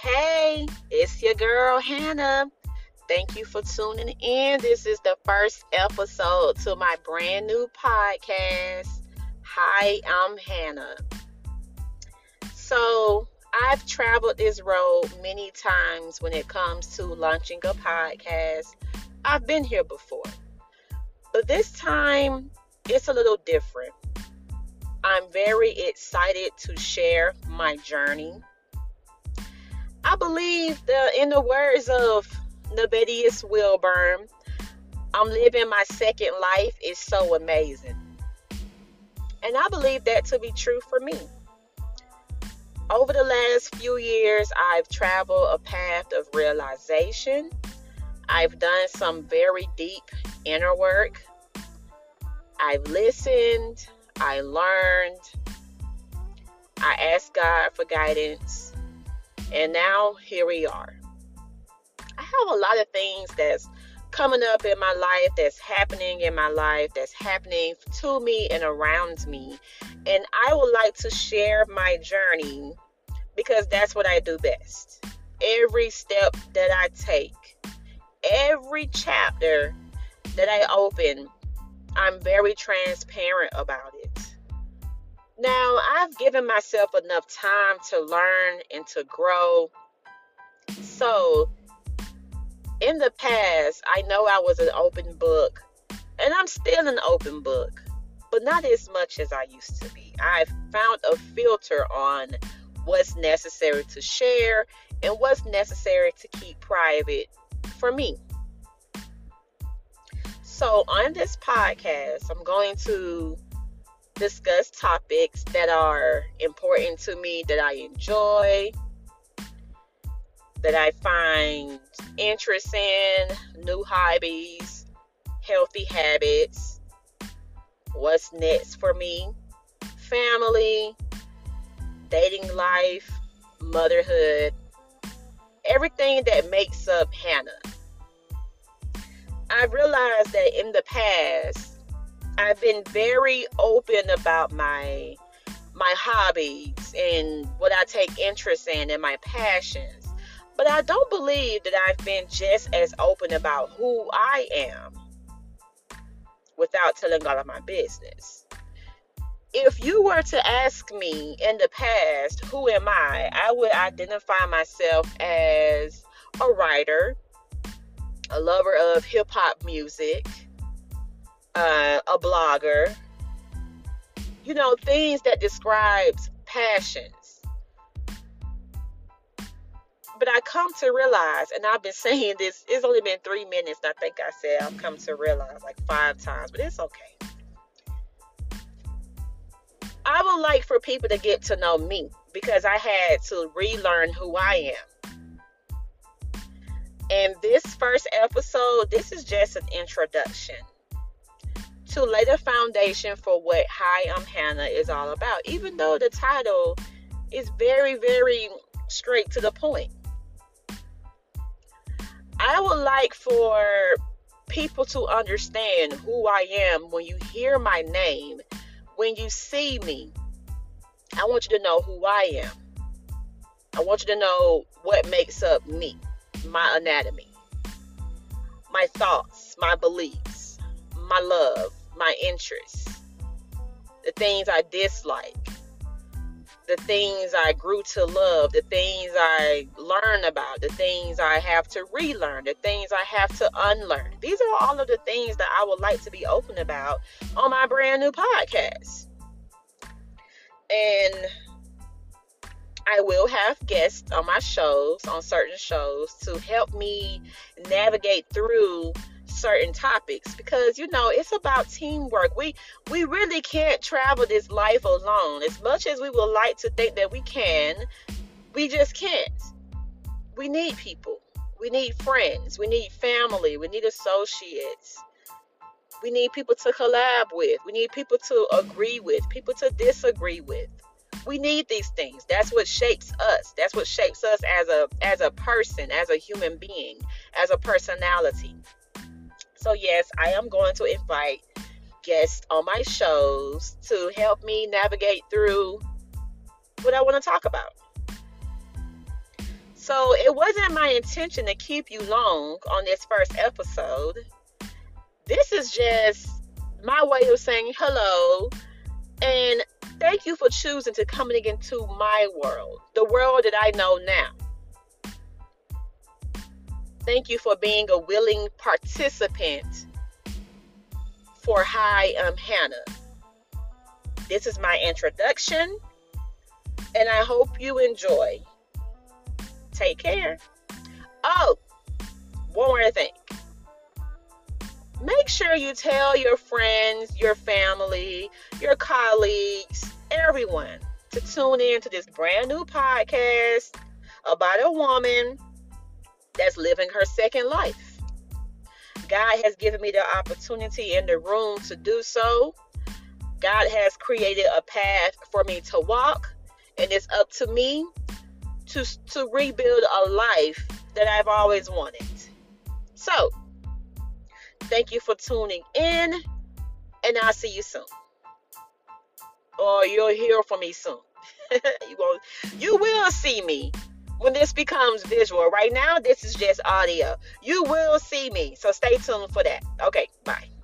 hey, it's your girl Hannah. Thank you for tuning in. This is the first episode to my brand new podcast. Hi, I'm Hannah. So, I've traveled this road many times when it comes to launching a podcast. I've been here before. But this time, it's a little different. I'm very excited to share my journey. I believe that in the words of Nayvadius Wilburn, I'm living my second life is so amazing. And I believe that to be true for me. Over the last few years, I've traveled a path of realization. I've done some very deep inner work. I've listened, I learned, I asked God for guidance, and now here we are. I have a lot of things that's coming up in my life, that's happening in my life, that's happening to me and around me. And I would like to share my journey because that's what I do best. Every step that I take, every chapter that I open, I'm very transparent about it. Now, I've given myself enough time to learn and to grow. So, in the past, I know I was an open book, and I'm still an open book, but not as much as I used to be. I've found a filter on what's necessary to share and what's necessary to keep private for me. So, on this podcast, I'm going to discuss topics that are important to me, that I enjoy, that I find interest in, new hobbies, healthy habits, what's next for me, family, dating life, motherhood, everything that makes up Hannah. I realized that in the past, I've been very open about my my hobbies and what I take interest in and my passions. But I don't believe that I've been just as open about who I am without telling all of my business. If you were to ask me in the past, who am I? I would identify myself as a writer, a lover of hip hop music, uh, a blogger, you know, things that describes passions. But I come to realize, and I've been saying this, it's only been three minutes. I think I said I've come to realize like five times, but it's okay. I would like for people to get to know me because I had to relearn who I am. And this first episode, this is just an introduction to lay the foundation for what Hi, I'm Hannah is all about, even though the title is very, very straight to the point. I would like for people to understand who I am when you hear my name, when you see me. I want you to know who I am. I want you to know what makes up me, my anatomy, my thoughts, my beliefs, my love, my interests, the things I dislike, the things I grew to love, the things I learn about, the things I have to relearn, the things I have to unlearn. These are all of the things that I would like to be open about on my brand new podcast. And I will have guests on my shows, on certain shows, to help me navigate through certain topics because you know it's about teamwork. We we really can't travel this life alone. As much as we would like to think that we can we just can't. We need people. We need friends. We need family. We need associates. We need people to collab with. We need people to agree with people to disagree with. We need these things. That's what shapes us. That's what shapes us as a as a person as a human being as a personality so, yes, I am going to invite guests on my shows to help me navigate through what I want to talk about. So it wasn't my intention to keep you long on this first episode. This is just my way of saying hello and thank you for choosing to coming into my world, the world that I know now. Thank you for being a willing participant for Hi, I'm Hannah. This is my introduction, and I hope you enjoy. Take care. Oh, one more thing. Make sure you tell your friends, your family, your colleagues, everyone to tune in to this brand new podcast about a woman that's living her second life. God has given me the opportunity and the room to do so. God has created a path for me to walk, and it's up to me to, to rebuild a life that I've always wanted. So, thank you for tuning in, and I'll see you soon. Or you'll hear from me soon. you, won't, you will see me when this becomes visual. Right now, this is just audio. You will see me, so stay tuned for that. Okay, bye.